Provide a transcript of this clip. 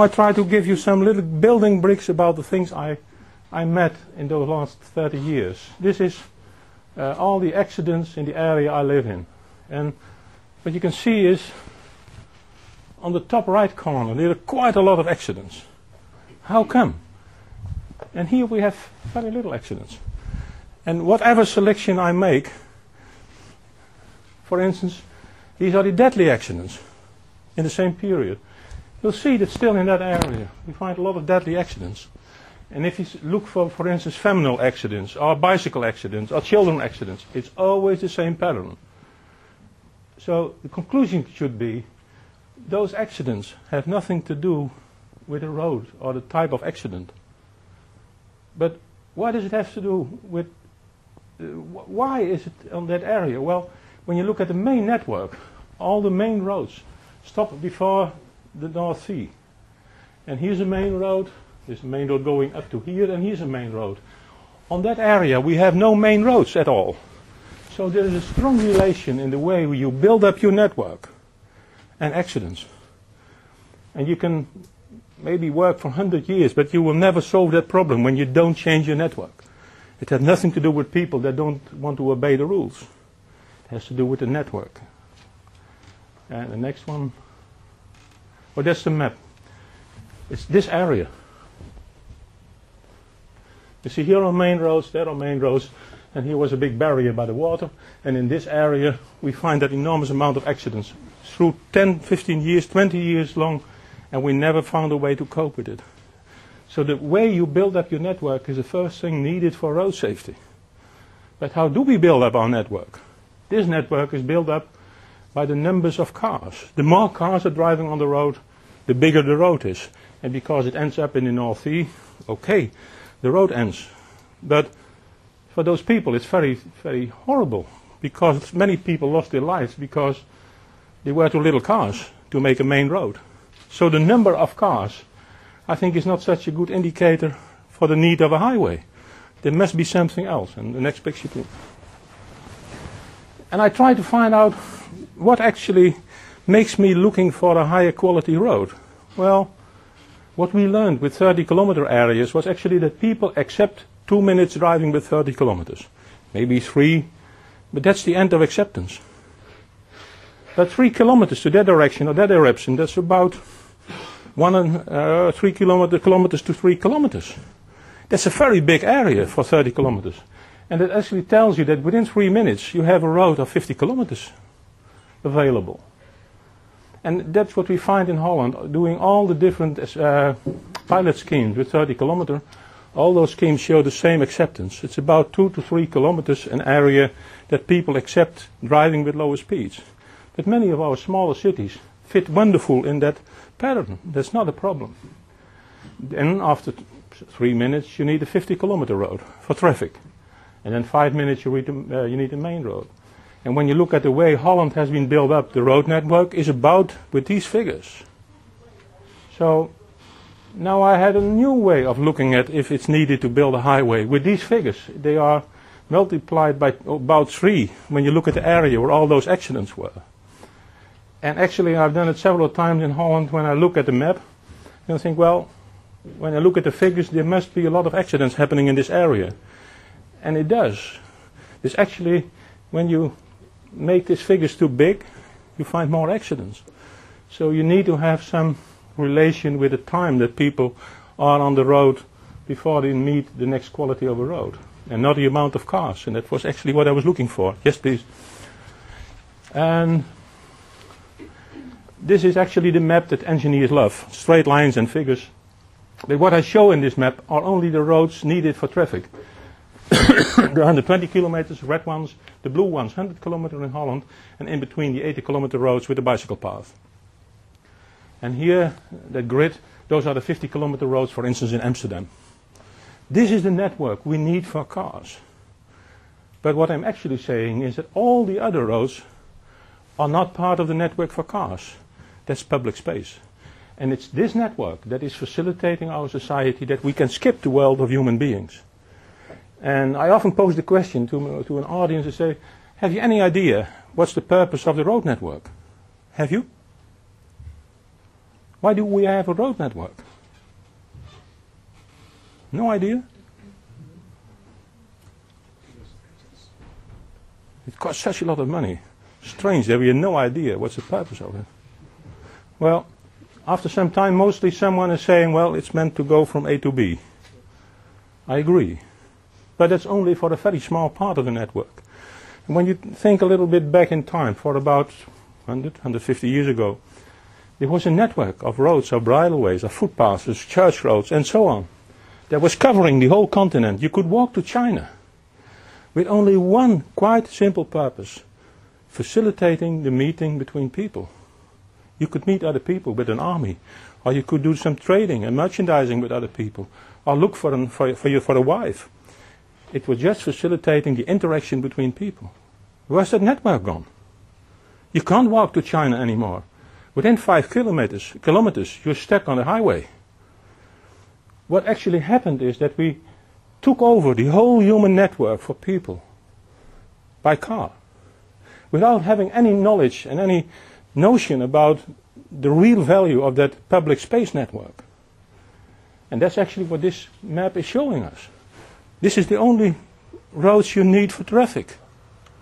Now I try to give you some little building bricks about the things I, I met in those last 30 years. This is uh, all the accidents in the area I live in. And what you can see is on the top right corner, there are quite a lot of accidents. How come? And here we have very little accidents. And whatever selection I make, for instance, these are the deadly accidents in the same period. You'll see that still in that area we find a lot of deadly accidents. And if you look for, for instance, feminine accidents, or bicycle accidents, or children accidents, it's always the same pattern. So the conclusion should be those accidents have nothing to do with the road or the type of accident. But what does it have to do with, uh, wh- why is it on that area? Well, when you look at the main network, all the main roads stop before the North Sea. And here's a main road, there's a main road going up to here, and here's a main road. On that area, we have no main roads at all. So there is a strong relation in the way you build up your network and accidents. And you can maybe work for 100 years, but you will never solve that problem when you don't change your network. It has nothing to do with people that don't want to obey the rules. It has to do with the network. And the next one. Oh, that's the map. It's this area. You see here are main roads, there are main roads, and here was a big barrier by the water. And in this area, we find that enormous amount of accidents through 10, 15 years, 20 years long, and we never found a way to cope with it. So the way you build up your network is the first thing needed for road safety. But how do we build up our network? This network is built up by the numbers of cars. The more cars are driving on the road, the bigger the road is. And because it ends up in the North Sea, okay, the road ends. But for those people, it's very, very horrible because many people lost their lives because there were too little cars to make a main road. So the number of cars, I think, is not such a good indicator for the need of a highway. There must be something else. And the next picture, please. And I try to find out what actually makes me looking for a higher quality road. Well, what we learned with 30 kilometer areas was actually that people accept two minutes driving with 30 kilometers. Maybe three, but that's the end of acceptance. But three kilometers to that direction or that direction, that's about one and uh, three kilometer, kilometers to three kilometers. That's a very big area for 30 kilometers. And it actually tells you that within three minutes you have a road of 50 kilometers available. And that's what we find in Holland, doing all the different uh, pilot schemes with 30 kilometer. All those schemes show the same acceptance. It's about two to three kilometers an area that people accept driving with lower speeds. But many of our smaller cities fit wonderful in that pattern. That's not a problem. Then after three minutes, you need a 50 kilometer road for traffic. And then five minutes, you, uh, you need a main road. And when you look at the way Holland has been built up, the road network is about with these figures. So now I had a new way of looking at if it's needed to build a highway. With these figures, they are multiplied by about three when you look at the area where all those accidents were. And actually, I've done it several times in Holland when I look at the map and I think, well, when I look at the figures, there must be a lot of accidents happening in this area. And it does. There's actually, when you make these figures too big, you find more accidents. So you need to have some relation with the time that people are on the road before they meet the next quality of a road, and not the amount of cars. And that was actually what I was looking for. Yes, please. And this is actually the map that engineers love, straight lines and figures. But what I show in this map are only the roads needed for traffic. the 120 kilometers, red ones, the blue ones, 100 kilometers in Holland, and in between the 80 kilometer roads with the bicycle path. And here, that grid, those are the 50 kilometer roads, for instance, in Amsterdam. This is the network we need for cars. But what I'm actually saying is that all the other roads are not part of the network for cars. That's public space. And it's this network that is facilitating our society that we can skip the world of human beings. And I often pose the question to, to an audience and say, have you any idea what's the purpose of the road network? Have you? Why do we have a road network? No idea? It costs such a lot of money. Strange that we have no idea what's the purpose of it. Well, after some time, mostly someone is saying, well, it's meant to go from A to B. I agree. But that's only for a very small part of the network. And when you think a little bit back in time, for about 100, 150 years ago, there was a network of roads, of bridleways, of footpaths, church roads, and so on, that was covering the whole continent. You could walk to China with only one quite simple purpose facilitating the meeting between people. You could meet other people with an army, or you could do some trading and merchandising with other people, or look for, an, for, for, you, for a wife. It was just facilitating the interaction between people. Where's that network gone? You can't walk to China anymore. Within five kilometers, kilometers, you're stuck on the highway. What actually happened is that we took over the whole human network for people by car without having any knowledge and any notion about the real value of that public space network. And that's actually what this map is showing us. This is the only roads you need for traffic.